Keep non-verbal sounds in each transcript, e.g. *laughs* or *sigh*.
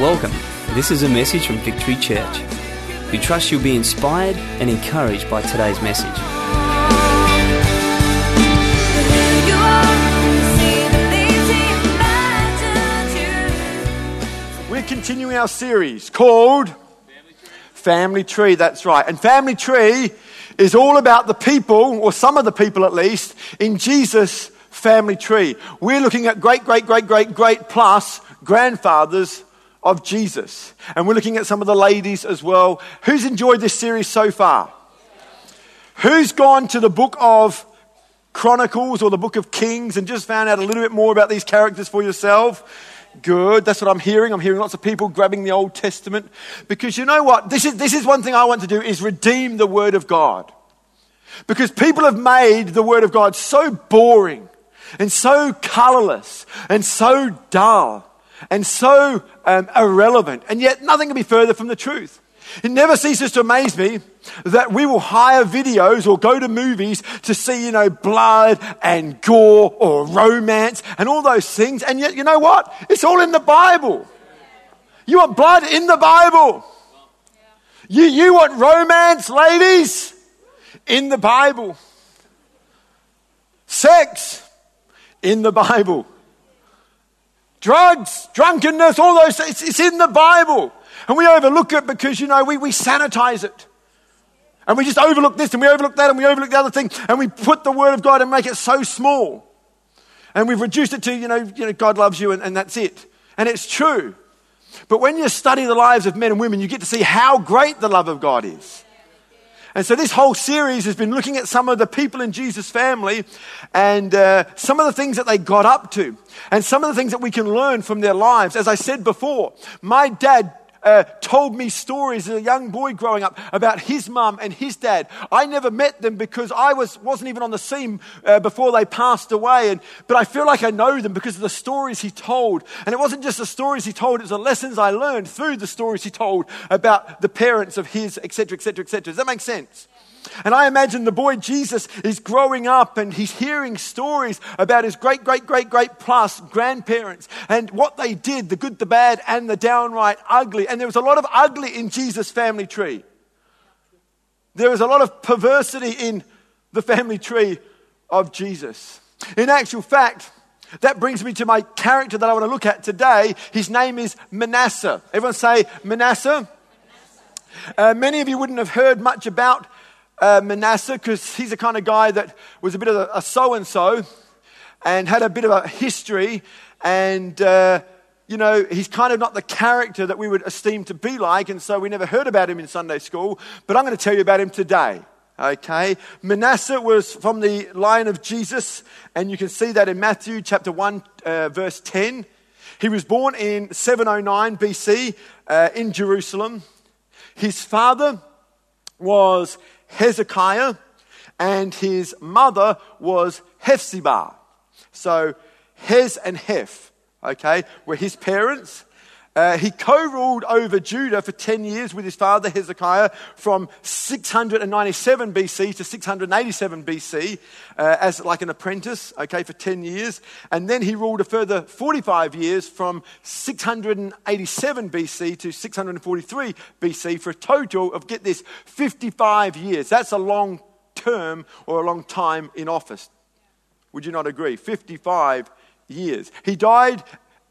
Welcome. This is a message from Victory Church. We trust you'll be inspired and encouraged by today's message. We're continuing our series called Family Tree. That's right. And Family Tree is all about the people, or some of the people at least, in Jesus' family tree. We're looking at great, great, great, great, great plus grandfathers of Jesus. And we're looking at some of the ladies as well. Who's enjoyed this series so far? Who's gone to the book of Chronicles or the book of Kings and just found out a little bit more about these characters for yourself? Good. That's what I'm hearing. I'm hearing lots of people grabbing the Old Testament. Because you know what? This is, this is one thing I want to do is redeem the Word of God. Because people have made the Word of God so boring and so colorless and so dull and so um, irrelevant. And yet nothing can be further from the truth. It never ceases to amaze me that we will hire videos or go to movies to see, you know, blood and gore or romance and all those things. And yet, you know what? It's all in the Bible. You want blood in the Bible. You, you want romance, ladies? In the Bible. Sex? In the Bible. Drugs, drunkenness, all those things, it's in the Bible. And we overlook it because, you know, we, we sanitize it. And we just overlook this and we overlook that and we overlook the other thing and we put the Word of God and make it so small. And we've reduced it to, you know, you know God loves you and, and that's it. And it's true. But when you study the lives of men and women, you get to see how great the love of God is. And so this whole series has been looking at some of the people in Jesus' family and uh, some of the things that they got up to and some of the things that we can learn from their lives. As I said before, my dad uh, told me stories as a young boy growing up about his mum and his dad. I never met them because I was, wasn't even on the scene uh, before they passed away. And, but I feel like I know them because of the stories he told. And it wasn't just the stories he told, it was the lessons I learned through the stories he told about the parents of his, etc., etc., etc. Does that make sense? And I imagine the boy Jesus is growing up and he's hearing stories about his great, great, great, great plus grandparents and what they did the good, the bad, and the downright ugly. And there was a lot of ugly in Jesus' family tree. There was a lot of perversity in the family tree of Jesus. In actual fact, that brings me to my character that I want to look at today. His name is Manasseh. Everyone say Manasseh. Uh, many of you wouldn't have heard much about uh, Manasseh because he's the kind of guy that was a bit of a so and so and had a bit of a history. And, uh, you know, he's kind of not the character that we would esteem to be like. And so we never heard about him in Sunday school. But I'm going to tell you about him today. Okay. Manasseh was from the line of Jesus. And you can see that in Matthew chapter 1, uh, verse 10. He was born in 709 BC uh, in Jerusalem. His father was Hezekiah, and his mother was Hephzibah. So Hez and Heph, okay, were his parents. Uh, he co ruled over Judah for 10 years with his father Hezekiah from 697 BC to 687 BC uh, as like an apprentice, okay, for 10 years. And then he ruled a further 45 years from 687 BC to 643 BC for a total of, get this, 55 years. That's a long term or a long time in office. Would you not agree? 55 years. He died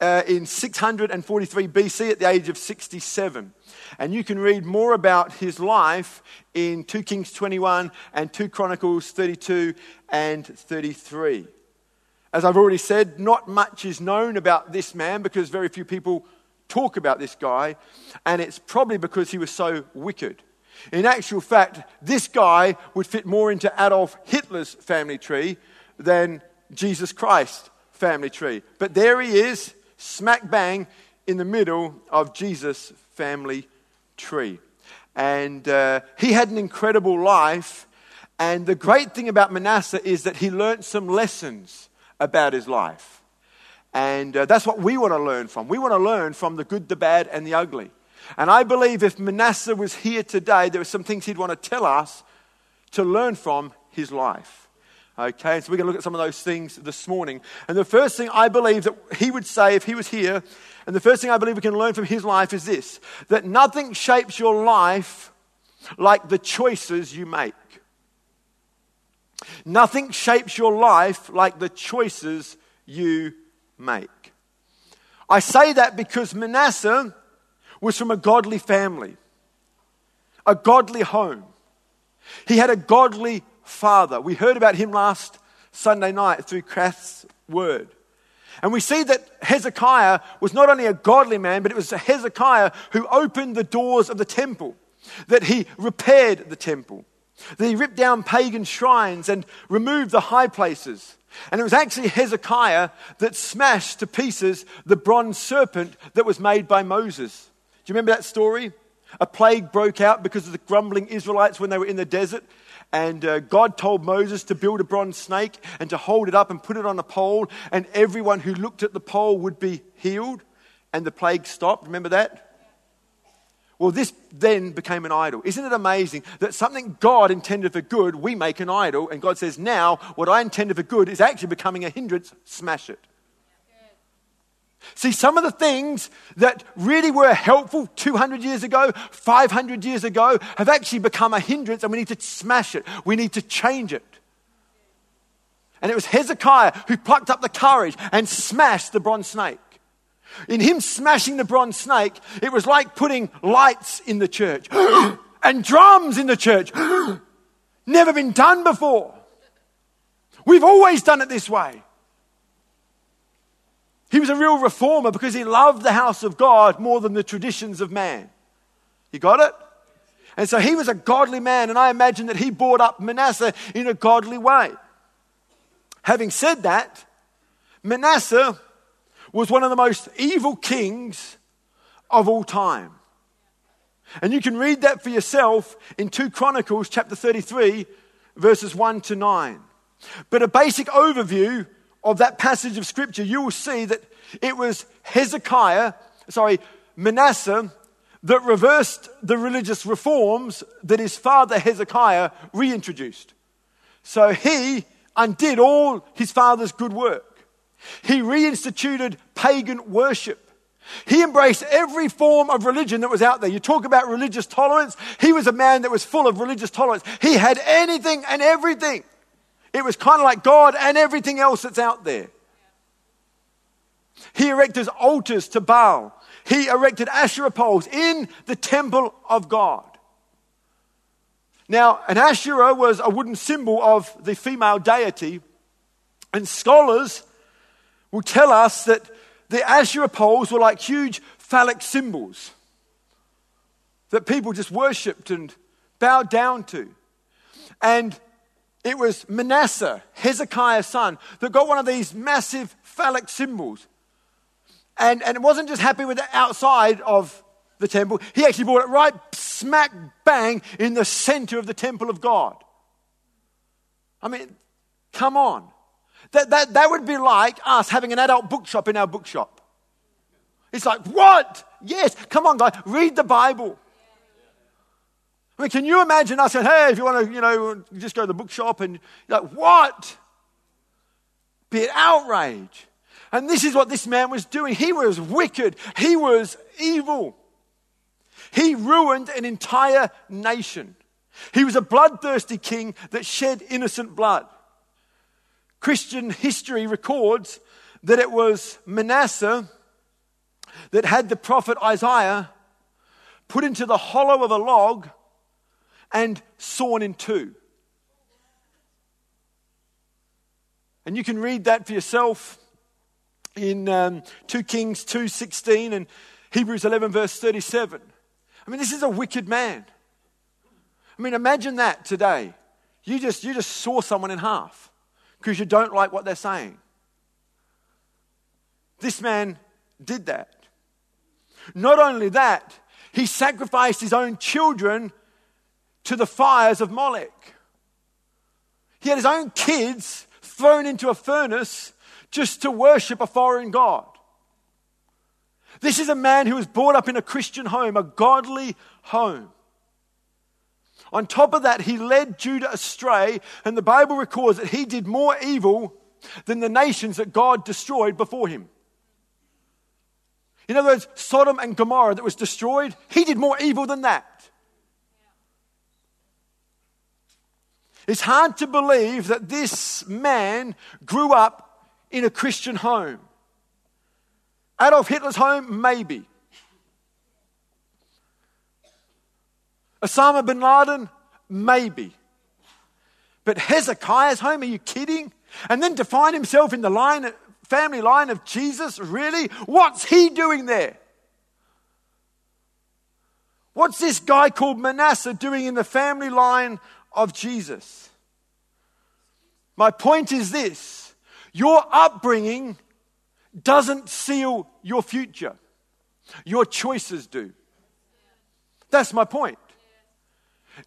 uh, in 643 BC at the age of 67. And you can read more about his life in 2 Kings 21 and 2 Chronicles 32 and 33. As I've already said, not much is known about this man because very few people talk about this guy, and it's probably because he was so wicked. In actual fact, this guy would fit more into Adolf Hitler's family tree than Jesus Christ's family tree. But there he is smack bang in the middle of Jesus' family tree. And uh, he had an incredible life. And the great thing about Manasseh is that he learned some lessons about his life. And uh, that's what we want to learn from. We want to learn from the good, the bad, and the ugly. And I believe if Manasseh was here today, there are some things he'd want to tell us to learn from his life. Okay, so we're going to look at some of those things this morning. And the first thing I believe that he would say if he was here, and the first thing I believe we can learn from his life is this that nothing shapes your life like the choices you make. Nothing shapes your life like the choices you make. I say that because Manasseh was from a godly family, a godly home. He had a godly father. We heard about him last Sunday night through Krath's word. And we see that Hezekiah was not only a godly man, but it was Hezekiah who opened the doors of the temple, that he repaired the temple, that he ripped down pagan shrines and removed the high places. And it was actually Hezekiah that smashed to pieces the bronze serpent that was made by Moses. Do you remember that story? A plague broke out because of the grumbling Israelites when they were in the desert. And uh, God told Moses to build a bronze snake and to hold it up and put it on a pole, and everyone who looked at the pole would be healed, and the plague stopped. Remember that? Well, this then became an idol. Isn't it amazing that something God intended for good, we make an idol, and God says, now what I intended for good is actually becoming a hindrance, smash it. See, some of the things that really were helpful 200 years ago, 500 years ago, have actually become a hindrance, and we need to smash it. We need to change it. And it was Hezekiah who plucked up the courage and smashed the bronze snake. In him smashing the bronze snake, it was like putting lights in the church *gasps* and drums in the church. *gasps* Never been done before. We've always done it this way. He was a real reformer because he loved the house of God more than the traditions of man. You got it? And so he was a godly man, and I imagine that he brought up Manasseh in a godly way. Having said that, Manasseh was one of the most evil kings of all time. And you can read that for yourself in 2 Chronicles chapter 33, verses 1 to 9. But a basic overview of that passage of scripture, you will see that it was Hezekiah, sorry, Manasseh, that reversed the religious reforms that his father Hezekiah reintroduced. So he undid all his father's good work. He reinstituted pagan worship. He embraced every form of religion that was out there. You talk about religious tolerance. He was a man that was full of religious tolerance. He had anything and everything. It was kind of like God and everything else that's out there. He erected altars to Baal. He erected Asherah poles in the temple of God. Now, an Asherah was a wooden symbol of the female deity, and scholars will tell us that the Asherah poles were like huge phallic symbols that people just worshipped and bowed down to. And it was Manasseh, Hezekiah's son, that got one of these massive phallic symbols. And, and it wasn't just happy with the outside of the temple, he actually brought it right smack bang in the center of the temple of God. I mean, come on. That, that, that would be like us having an adult bookshop in our bookshop. It's like, what? Yes, come on, guys, read the Bible. I mean, can you imagine us saying, hey, if you want to, you know, just go to the bookshop and like, what? Be it outrage. And this is what this man was doing. He was wicked. He was evil. He ruined an entire nation. He was a bloodthirsty king that shed innocent blood. Christian history records that it was Manasseh that had the prophet Isaiah put into the hollow of a log and sawn in two. And you can read that for yourself in um, 2 Kings 2.16 and Hebrews 11 verse 37. I mean, this is a wicked man. I mean, imagine that today. You just, you just saw someone in half because you don't like what they're saying. This man did that. Not only that, he sacrificed his own children to the fires of Moloch. He had his own kids thrown into a furnace just to worship a foreign God. This is a man who was brought up in a Christian home, a godly home. On top of that, he led Judah astray, and the Bible records that he did more evil than the nations that God destroyed before him. In other words, Sodom and Gomorrah that was destroyed, he did more evil than that. It's hard to believe that this man grew up in a Christian home. Adolf Hitler's home, maybe. Osama bin Laden, maybe. But Hezekiah's home, are you kidding? And then to find himself in the line, family line of Jesus, really? What's he doing there? What's this guy called Manasseh doing in the family line of Jesus? My point is this your upbringing doesn't seal your future, your choices do. That's my point.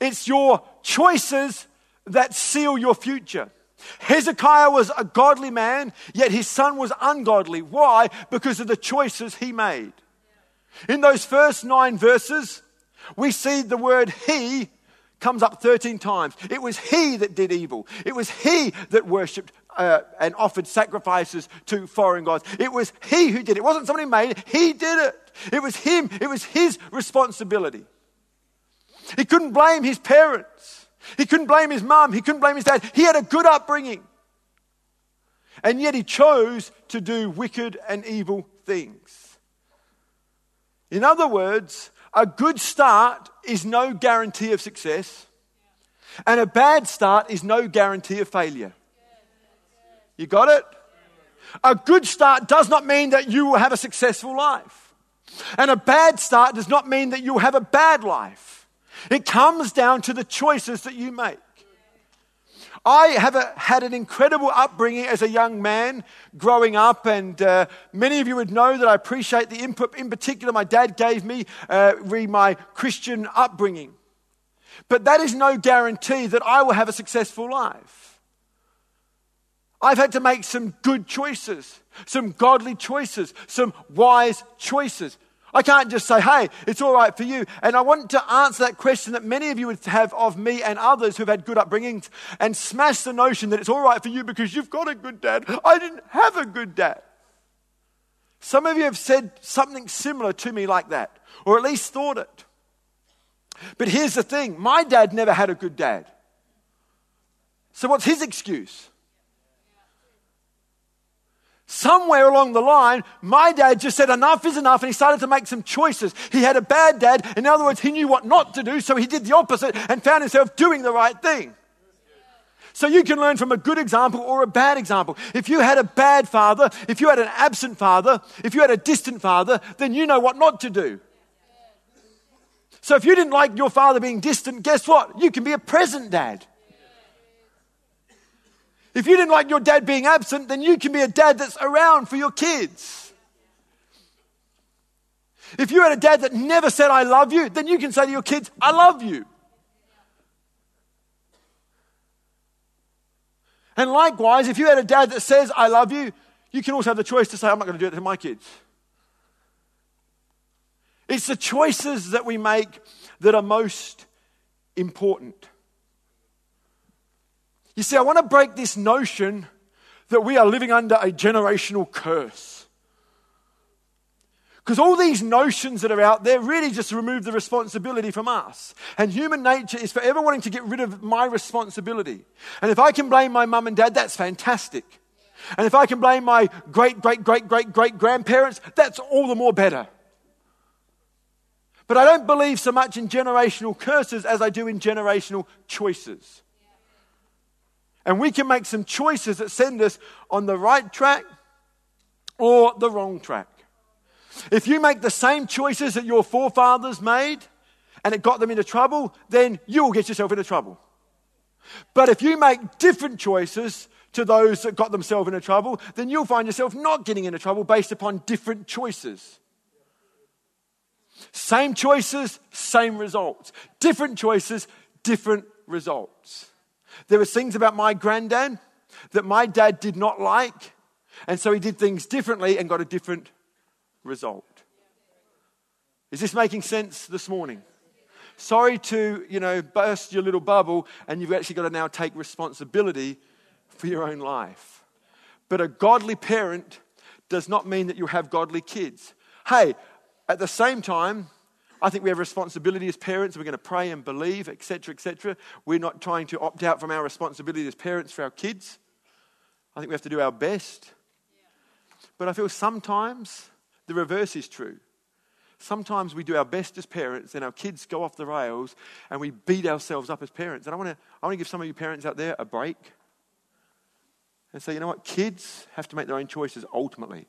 It's your choices that seal your future. Hezekiah was a godly man, yet his son was ungodly. Why? Because of the choices he made. In those first nine verses, we see the word he comes up 13 times. It was he that did evil. It was he that worshipped uh, and offered sacrifices to foreign gods. It was he who did it. It wasn't somebody made it. He did it. It was him. It was his responsibility. He couldn't blame his parents. He couldn't blame his mum. He couldn't blame his dad. He had a good upbringing. And yet he chose to do wicked and evil things. In other words, a good start is no guarantee of success, and a bad start is no guarantee of failure. You got it? A good start does not mean that you will have a successful life. And a bad start does not mean that you'll have a bad life. It comes down to the choices that you make. I have a, had an incredible upbringing as a young man growing up, and uh, many of you would know that I appreciate the input, in particular, my dad gave me uh, re my Christian upbringing. But that is no guarantee that I will have a successful life. I've had to make some good choices, some godly choices, some wise choices. I can't just say, hey, it's all right for you. And I want to answer that question that many of you would have of me and others who've had good upbringings and smash the notion that it's all right for you because you've got a good dad. I didn't have a good dad. Some of you have said something similar to me like that, or at least thought it. But here's the thing my dad never had a good dad. So what's his excuse? Somewhere along the line, my dad just said enough is enough and he started to make some choices. He had a bad dad. In other words, he knew what not to do, so he did the opposite and found himself doing the right thing. So you can learn from a good example or a bad example. If you had a bad father, if you had an absent father, if you had a distant father, then you know what not to do. So if you didn't like your father being distant, guess what? You can be a present dad. If you didn't like your dad being absent, then you can be a dad that's around for your kids. If you had a dad that never said, I love you, then you can say to your kids, I love you. And likewise, if you had a dad that says, I love you, you can also have the choice to say, I'm not going to do it to my kids. It's the choices that we make that are most important. You see, I want to break this notion that we are living under a generational curse. Because all these notions that are out there really just remove the responsibility from us. And human nature is forever wanting to get rid of my responsibility. And if I can blame my mum and dad, that's fantastic. And if I can blame my great, great, great, great, great grandparents, that's all the more better. But I don't believe so much in generational curses as I do in generational choices. And we can make some choices that send us on the right track or the wrong track. If you make the same choices that your forefathers made and it got them into trouble, then you will get yourself into trouble. But if you make different choices to those that got themselves into trouble, then you'll find yourself not getting into trouble based upon different choices. Same choices, same results. Different choices, different results. There were things about my granddad that my dad did not like, and so he did things differently and got a different result. Is this making sense this morning? sorry to, you know, burst your little bubble, and you've actually got to now take responsibility for your own life. But a godly parent does not mean that you have godly kids. Hey, at the same time, I think we have responsibility as parents. We're going to pray and believe, etc., etc. We're not trying to opt out from our responsibility as parents for our kids. I think we have to do our best. But I feel sometimes the reverse is true. Sometimes we do our best as parents and our kids go off the rails and we beat ourselves up as parents. And I want to, I want to give some of you parents out there a break and say, you know what, kids have to make their own choices ultimately.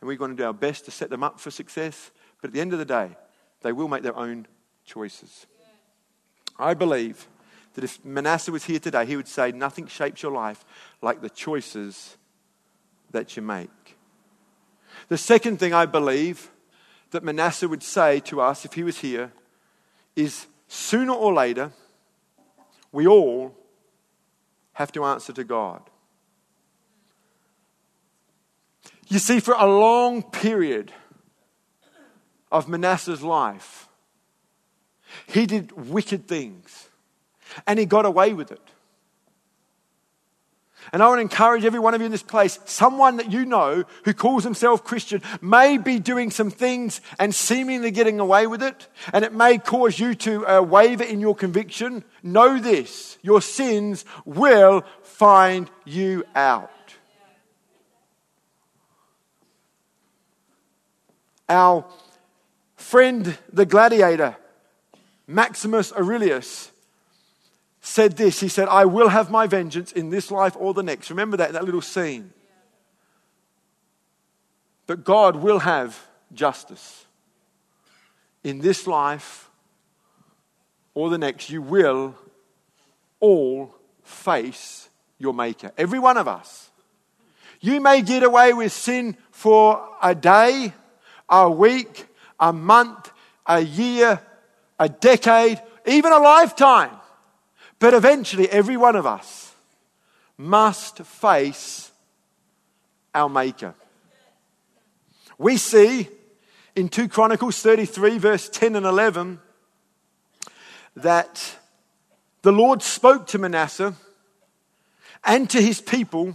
And we're going to do our best to set them up for success. But at the end of the day, they will make their own choices. I believe that if Manasseh was here today, he would say, Nothing shapes your life like the choices that you make. The second thing I believe that Manasseh would say to us if he was here is sooner or later, we all have to answer to God. You see, for a long period of Manasseh's life, he did wicked things and he got away with it. And I want to encourage every one of you in this place, someone that you know who calls himself Christian may be doing some things and seemingly getting away with it, and it may cause you to uh, waver in your conviction. Know this your sins will find you out. Our friend, the gladiator, Maximus Aurelius, said this He said, I will have my vengeance in this life or the next. Remember that, that little scene. But God will have justice. In this life or the next, you will all face your Maker. Every one of us. You may get away with sin for a day, a week, a month, a year, a decade, even a lifetime. But eventually, every one of us must face our Maker. We see in 2 Chronicles 33, verse 10 and 11, that the Lord spoke to Manasseh and to his people,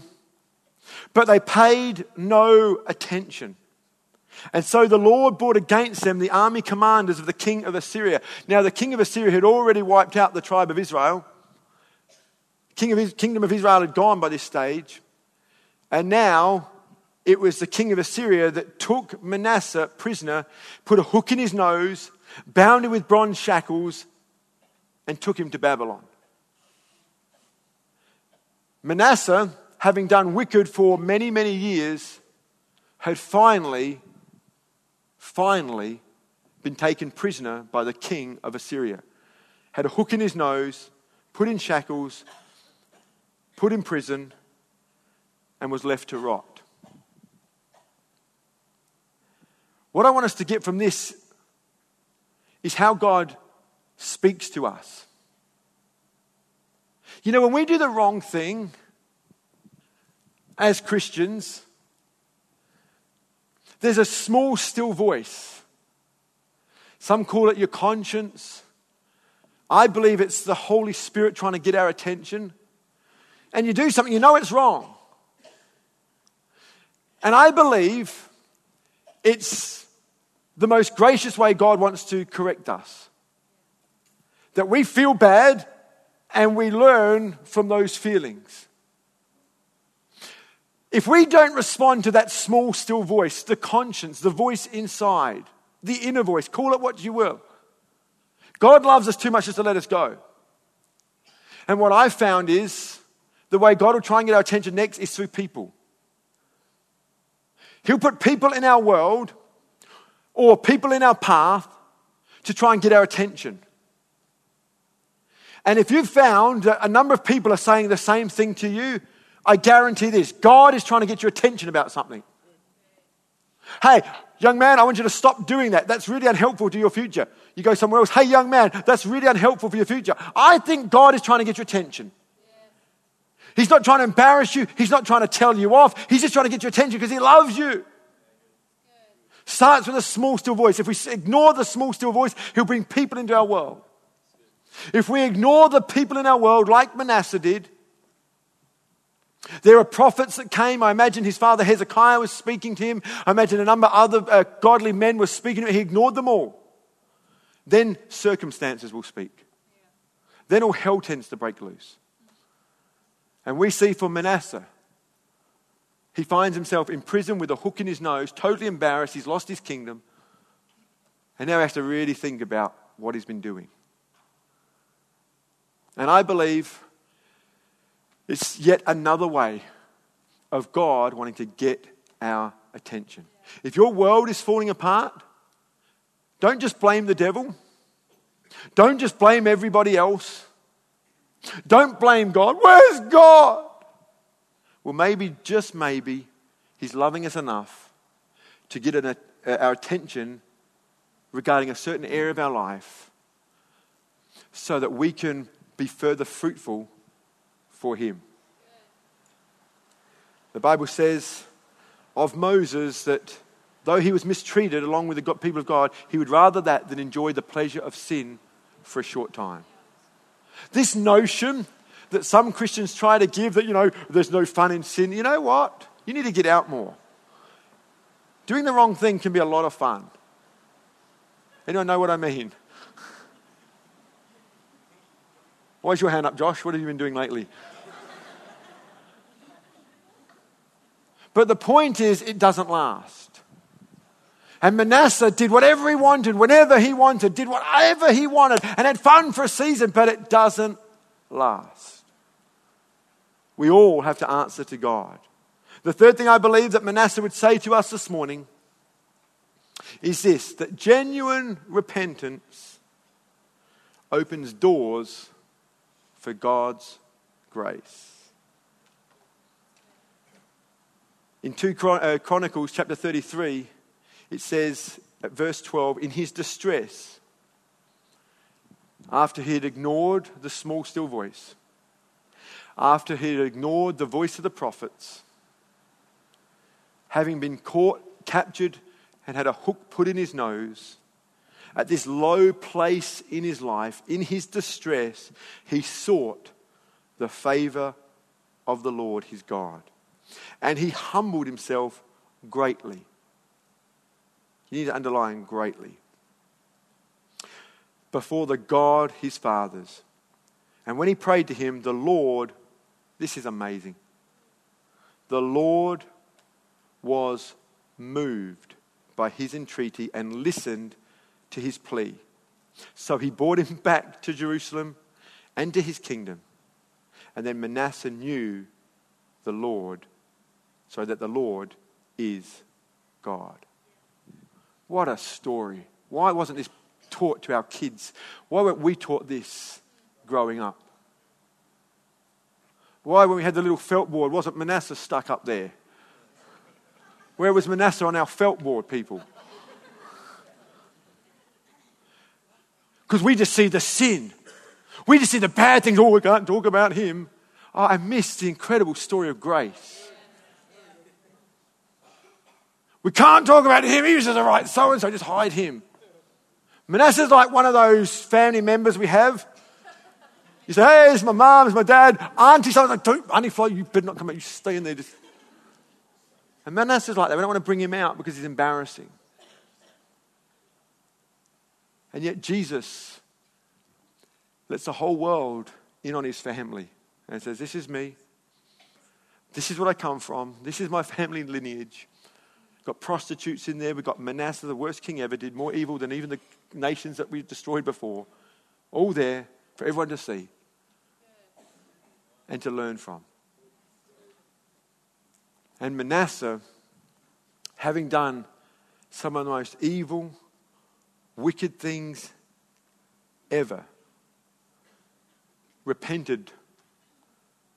but they paid no attention. And so the Lord brought against them the army commanders of the king of Assyria. Now, the king of Assyria had already wiped out the tribe of Israel. King of, kingdom of Israel had gone by this stage. And now it was the king of Assyria that took Manasseh prisoner, put a hook in his nose, bound him with bronze shackles, and took him to Babylon. Manasseh, having done wicked for many, many years, had finally, finally been taken prisoner by the king of Assyria. Had a hook in his nose, put in shackles, put in prison, and was left to rot. What I want us to get from this is how God speaks to us. You know, when we do the wrong thing as Christians, there's a small, still voice. Some call it your conscience. I believe it's the Holy Spirit trying to get our attention and you do something, you know it's wrong. And I believe it's the most gracious way God wants to correct us. That we feel bad and we learn from those feelings. If we don't respond to that small, still voice, the conscience, the voice inside, the inner voice, call it what you will, God loves us too much just to let us go. And what I've found is the way God will try and get our attention next is through people. He'll put people in our world or people in our path to try and get our attention. And if you've found that a number of people are saying the same thing to you, I guarantee this God is trying to get your attention about something. Hey, young man, I want you to stop doing that. That's really unhelpful to your future. You go somewhere else. Hey, young man, that's really unhelpful for your future. I think God is trying to get your attention. He's not trying to embarrass you. He's not trying to tell you off. He's just trying to get your attention because he loves you. Starts with a small, still voice. If we ignore the small, still voice, he'll bring people into our world. if we ignore the people in our world like Manasseh did, there are prophets that came. I imagine his father Hezekiah was speaking to him. I imagine a number of other uh, godly men were speaking to him. He ignored them all. Then circumstances will speak. Then all hell tends to break loose. And we see for Manasseh, he finds himself in prison with a hook in his nose, totally embarrassed. He's lost his kingdom. And now he has to really think about what he's been doing. And I believe it's yet another way of God wanting to get our attention. If your world is falling apart, don't just blame the devil. Don't just blame everybody else. Don't blame God. Where's God? Well, maybe, just maybe, He's loving us enough to get an, uh, our attention regarding a certain area of our life so that we can be further fruitful for him. The Bible says of Moses that though he was mistreated along with the people of God, he would rather that than enjoy the pleasure of sin for a short time. This notion that some Christians try to give that, you know, there's no fun in sin, you know what? You need to get out more. Doing the wrong thing can be a lot of fun. Anyone know what I mean? *laughs* Why's your hand up, Josh? What have you been doing lately? But the point is, it doesn't last. And Manasseh did whatever he wanted, whenever he wanted, did whatever he wanted, and had fun for a season, but it doesn't last. We all have to answer to God. The third thing I believe that Manasseh would say to us this morning is this that genuine repentance opens doors for God's grace. In 2 uh, Chronicles chapter 33, it says at verse 12, in his distress, after he had ignored the small, still voice, after he had ignored the voice of the prophets, having been caught, captured, and had a hook put in his nose, at this low place in his life, in his distress, he sought the favor of the Lord his God. And he humbled himself greatly. You need to underline greatly. Before the God his fathers. And when he prayed to him, the Lord, this is amazing. The Lord was moved by his entreaty and listened to his plea. So he brought him back to Jerusalem and to his kingdom. And then Manasseh knew the Lord, so that the Lord is God. What a story. Why wasn't this taught to our kids? Why weren't we taught this growing up? Why, when we had the little felt board, wasn't Manasseh stuck up there? Where was Manasseh on our felt board, people? Because we just see the sin. We just see the bad things. Oh, we can't talk about him. Oh, I missed the incredible story of grace. We can't talk about him. He was just a right so and so. Just hide him. Manasseh's like one of those family members we have. You say, hey, it's my mom, it's my dad, auntie. Someone's like, don't, auntie Flo, you better not come out. You stay in there. Just. And Manasseh's like that. We don't want to bring him out because he's embarrassing. And yet, Jesus lets the whole world in on his family and says, This is me. This is what I come from. This is my family lineage. Got prostitutes in there. We've got Manasseh, the worst king ever, did more evil than even the nations that we destroyed before. All there for everyone to see and to learn from. And Manasseh, having done some of the most evil, wicked things ever, repented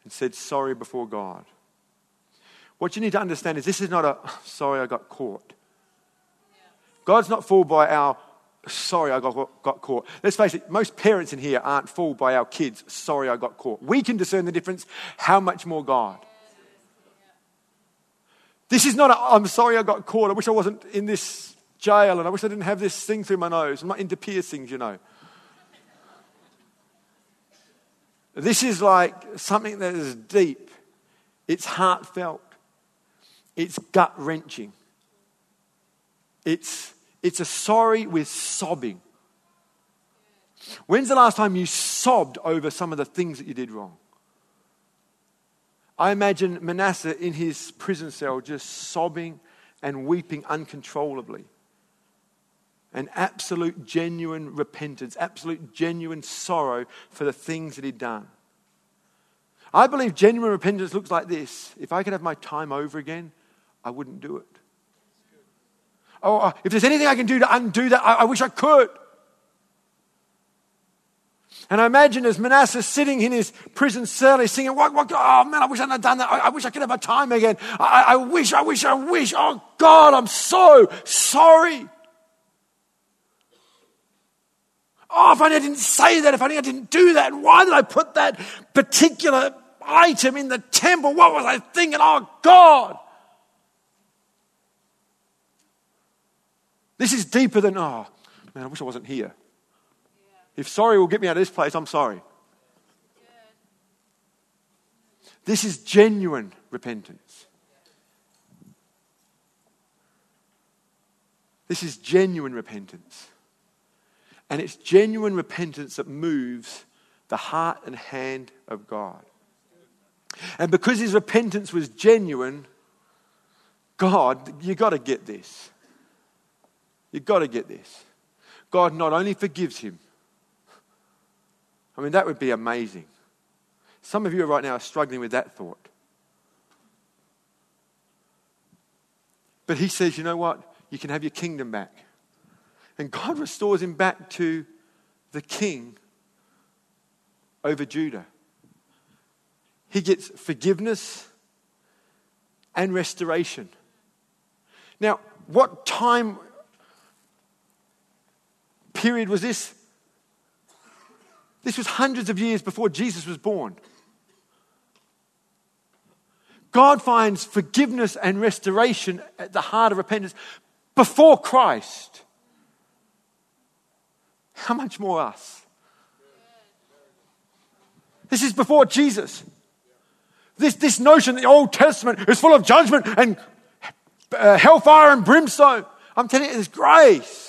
and said sorry before God. What you need to understand is this is not a *sighs* sorry I got caught. God's not fooled by our sorry I got, got caught. Let's face it, most parents in here aren't fooled by our kids, sorry I got caught. We can discern the difference. How much more God? This is not a, I'm sorry I got caught. I wish I wasn't in this jail and I wish I didn't have this thing through my nose. I'm not into piercings, you know. This is like something that is deep, it's heartfelt, it's gut wrenching. It's, it's a sorry with sobbing. When's the last time you sobbed over some of the things that you did wrong? I imagine Manasseh in his prison cell just sobbing and weeping uncontrollably. An absolute genuine repentance, absolute genuine sorrow for the things that he'd done. I believe genuine repentance looks like this. If I could have my time over again, I wouldn't do it. Oh, uh, if there's anything I can do to undo that, I, I wish I could. And I imagine as Manasseh sitting in his prison cell, he's singing, what, what, oh man, I wish I hadn't done that. I, I wish I could have my time again. I, I wish, I wish, I wish. Oh God, I'm so sorry. Oh, if only I didn't say that, if only I didn't do that. Why did I put that particular item in the temple? What was I thinking? Oh God. This is deeper than, oh, man, I wish I wasn't here. If sorry will get me out of this place, I'm sorry. This is genuine repentance. This is genuine repentance. And it's genuine repentance that moves the heart and hand of God. And because his repentance was genuine, God, you got to get this. You've got to get this. God not only forgives him, I mean, that would be amazing. Some of you right now are struggling with that thought. But he says, you know what? You can have your kingdom back. And God restores him back to the king over Judah. He gets forgiveness and restoration. Now, what time period was this? This was hundreds of years before Jesus was born. God finds forgiveness and restoration at the heart of repentance before Christ. How much more us? This is before Jesus. This, this notion that the Old Testament is full of judgment and uh, hellfire and brimstone. I'm telling you, it's grace.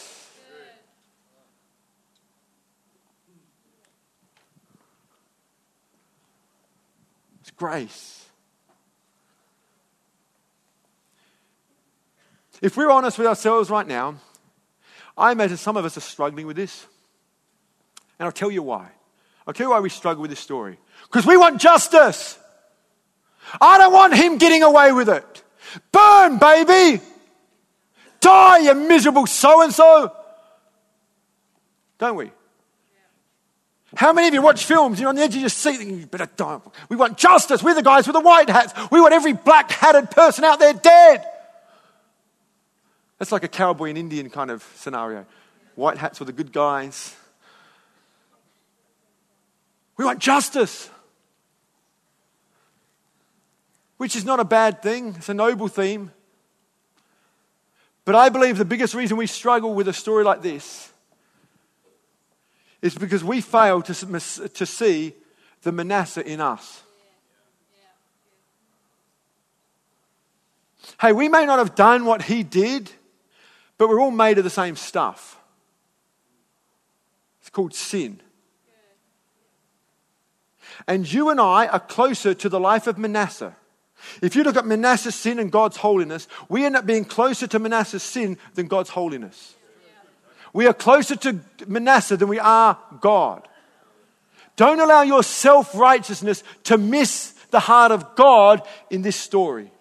Grace. If we're honest with ourselves right now, I imagine some of us are struggling with this. And I'll tell you why. I'll tell you why we struggle with this story. Because we want justice. I don't want him getting away with it. Burn, baby. Die, you miserable so and so. Don't we? How many of you watch films? You're on the edge of your seat thinking, you better die. We want justice. We're the guys with the white hats. We want every black hatted person out there dead. That's like a cowboy and Indian kind of scenario. White hats were the good guys. We want justice, which is not a bad thing, it's a noble theme. But I believe the biggest reason we struggle with a story like this is because we fail to, to see the Manasseh in us. Hey, we may not have done what he did, but we're all made of the same stuff. It's called sin. And you and I are closer to the life of Manasseh. If you look at Manasseh's sin and God's holiness, we end up being closer to Manasseh's sin than God's holiness. We are closer to Manasseh than we are God. Don't allow your self righteousness to miss the heart of God in this story.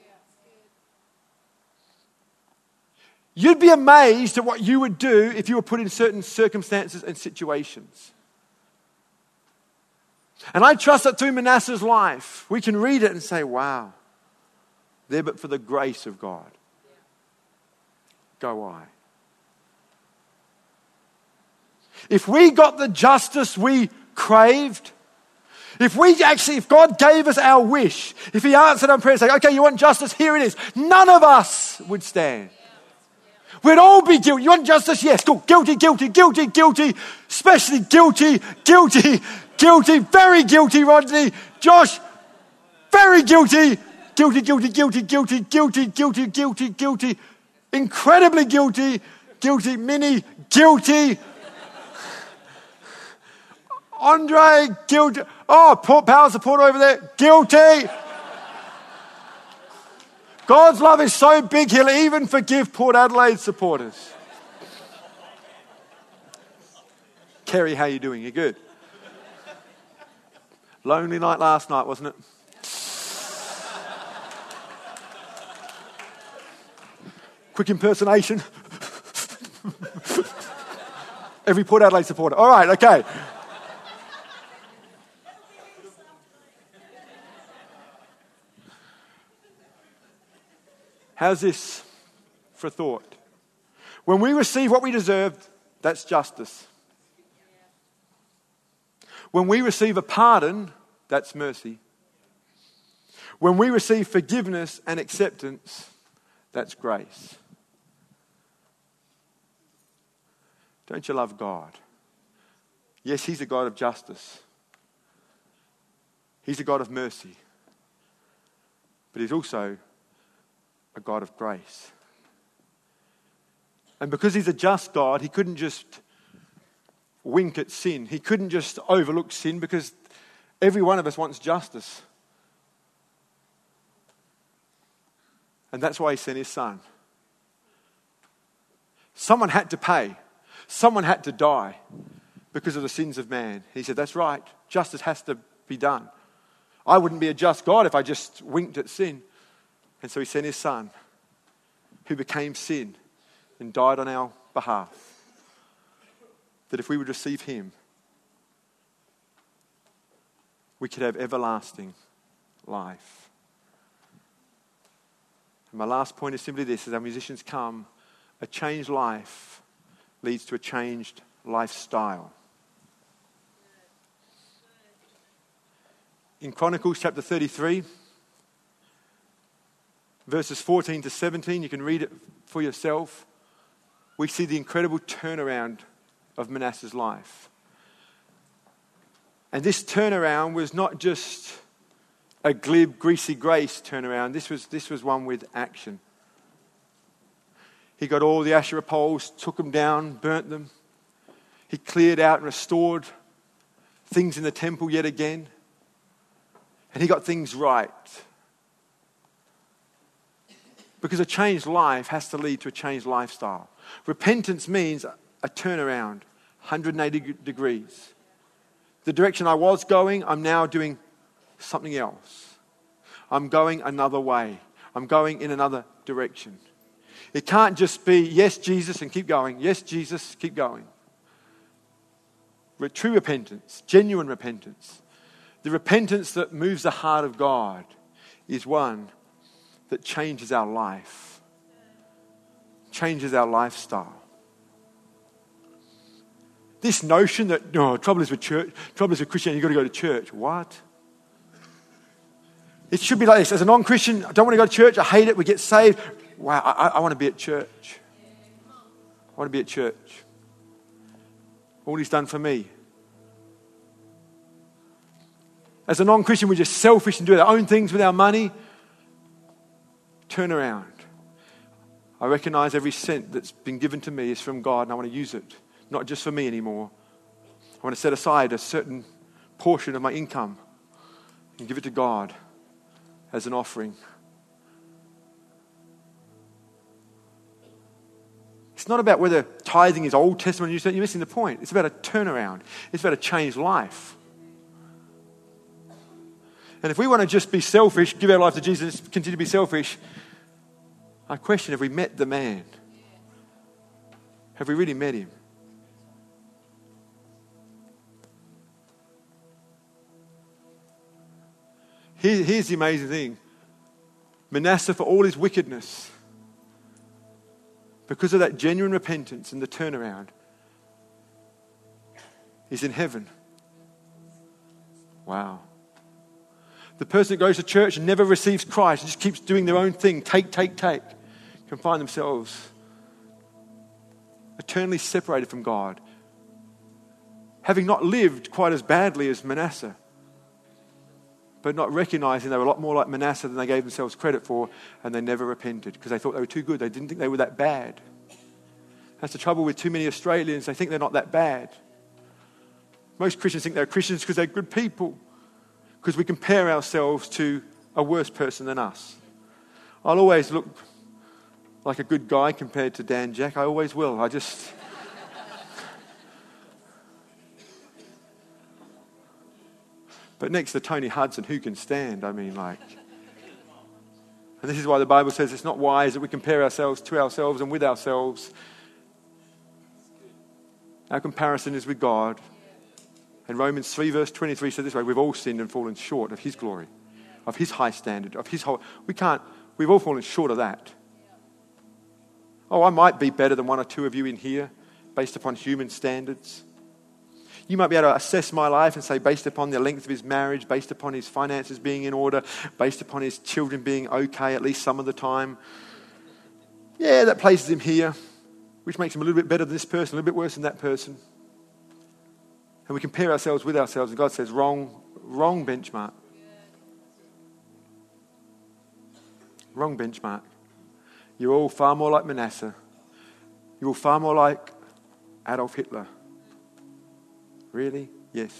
You'd be amazed at what you would do if you were put in certain circumstances and situations. And I trust that through Manasseh's life, we can read it and say, wow, there but for the grace of God. Go I. If we got the justice we craved, if we actually, if God gave us our wish, if He answered our prayer, saying, okay, you want justice, here it is, none of us would stand. We'd all be guilty. You want justice? Yes. Go. Guilty, guilty, guilty, guilty, especially guilty, guilty, Guilty, very guilty, Rodney. Josh, very guilty. Guilty, guilty, guilty, guilty, guilty, guilty, guilty, guilty. Incredibly guilty. Guilty, Minnie, guilty. Andre, guilty. Oh, Port power support over there, guilty. God's love is so big, He'll even forgive Port Adelaide supporters. Kerry, how you doing? You good? Lonely night last night, wasn't it? Quick impersonation. *laughs* Every Port Adelaide supporter. All right, okay. How's this for thought? When we receive what we deserve, that's justice. When we receive a pardon, that's mercy. When we receive forgiveness and acceptance, that's grace. Don't you love God? Yes, He's a God of justice, He's a God of mercy, but He's also a God of grace. And because he's a just God, he couldn't just wink at sin. He couldn't just overlook sin because every one of us wants justice. And that's why he sent his son. Someone had to pay, someone had to die because of the sins of man. He said, That's right, justice has to be done. I wouldn't be a just God if I just winked at sin. And so he sent his son, who became sin and died on our behalf. That if we would receive him, we could have everlasting life. And my last point is simply this as our musicians come, a changed life leads to a changed lifestyle. In Chronicles chapter 33, verses 14 to 17, you can read it for yourself. We see the incredible turnaround of Manasseh's life. And this turnaround was not just a glib, greasy grace turnaround, this was, this was one with action. He got all the Asherah poles, took them down, burnt them. He cleared out and restored things in the temple yet again. And he got things right. Because a changed life has to lead to a changed lifestyle. Repentance means a turnaround, 180 degrees. The direction I was going, I'm now doing something else. I'm going another way. I'm going in another direction. It can't just be, yes, Jesus, and keep going. Yes, Jesus, keep going. True repentance, genuine repentance, the repentance that moves the heart of God is one that changes our life, changes our lifestyle. This notion that, no, oh, trouble is with church, trouble is with Christianity, you've got to go to church. What? It should be like this. As a non Christian, I don't want to go to church, I hate it, we get saved. Wow, I, I want to be at church. I want to be at church. All he's done for me. As a non Christian, we're just selfish and do our own things with our money turn around. I recognize every cent that's been given to me is from God and I want to use it, not just for me anymore. I want to set aside a certain portion of my income and give it to God as an offering. It's not about whether tithing is Old Testament or New Testament. You're missing the point. It's about a turnaround, it's about a changed life. And if we want to just be selfish, give our life to Jesus, continue to be selfish, I question have we met the man? Have we really met him? Here, here's the amazing thing Manasseh, for all his wickedness, because of that genuine repentance and the turnaround, is in heaven. Wow. The person that goes to church and never receives Christ and just keeps doing their own thing, take, take, take, can find themselves eternally separated from God. having not lived quite as badly as Manasseh, but not recognizing they were a lot more like Manasseh than they gave themselves credit for, and they never repented because they thought they were too good. They didn't think they were that bad. That's the trouble with too many Australians. They think they're not that bad. Most Christians think they're Christians because they're good people, because we compare ourselves to a worse person than us. I'll always look like a good guy compared to Dan Jack. I always will. I just. *laughs* but next to Tony Hudson, who can stand? I mean, like. And this is why the Bible says it's not wise that we compare ourselves to ourselves and with ourselves. Our comparison is with God. And Romans 3, verse 23 says this way We've all sinned and fallen short of His glory, of His high standard, of His whole. We can't, we've all fallen short of that. Oh, I might be better than one or two of you in here based upon human standards. You might be able to assess my life and say, based upon the length of his marriage, based upon his finances being in order, based upon his children being okay at least some of the time. Yeah, that places him here, which makes him a little bit better than this person, a little bit worse than that person. And we compare ourselves with ourselves, and God says, wrong, wrong benchmark. Wrong benchmark. You're all far more like Manasseh. You're all far more like Adolf Hitler. Really? Yes.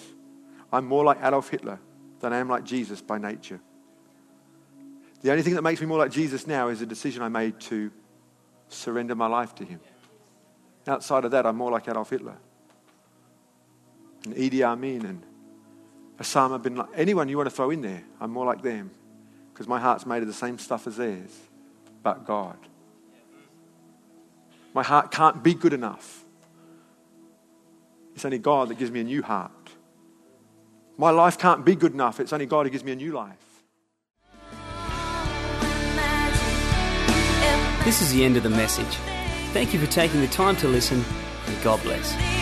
I'm more like Adolf Hitler than I am like Jesus by nature. The only thing that makes me more like Jesus now is a decision I made to surrender my life to Him. Outside of that, I'm more like Adolf Hitler and Idi Amin and Osama bin Laden. Anyone you want to throw in there, I'm more like them because my heart's made of the same stuff as theirs, but God. My heart can't be good enough. It's only God that gives me a new heart. My life can't be good enough. It's only God who gives me a new life. This is the end of the message. Thank you for taking the time to listen, and God bless.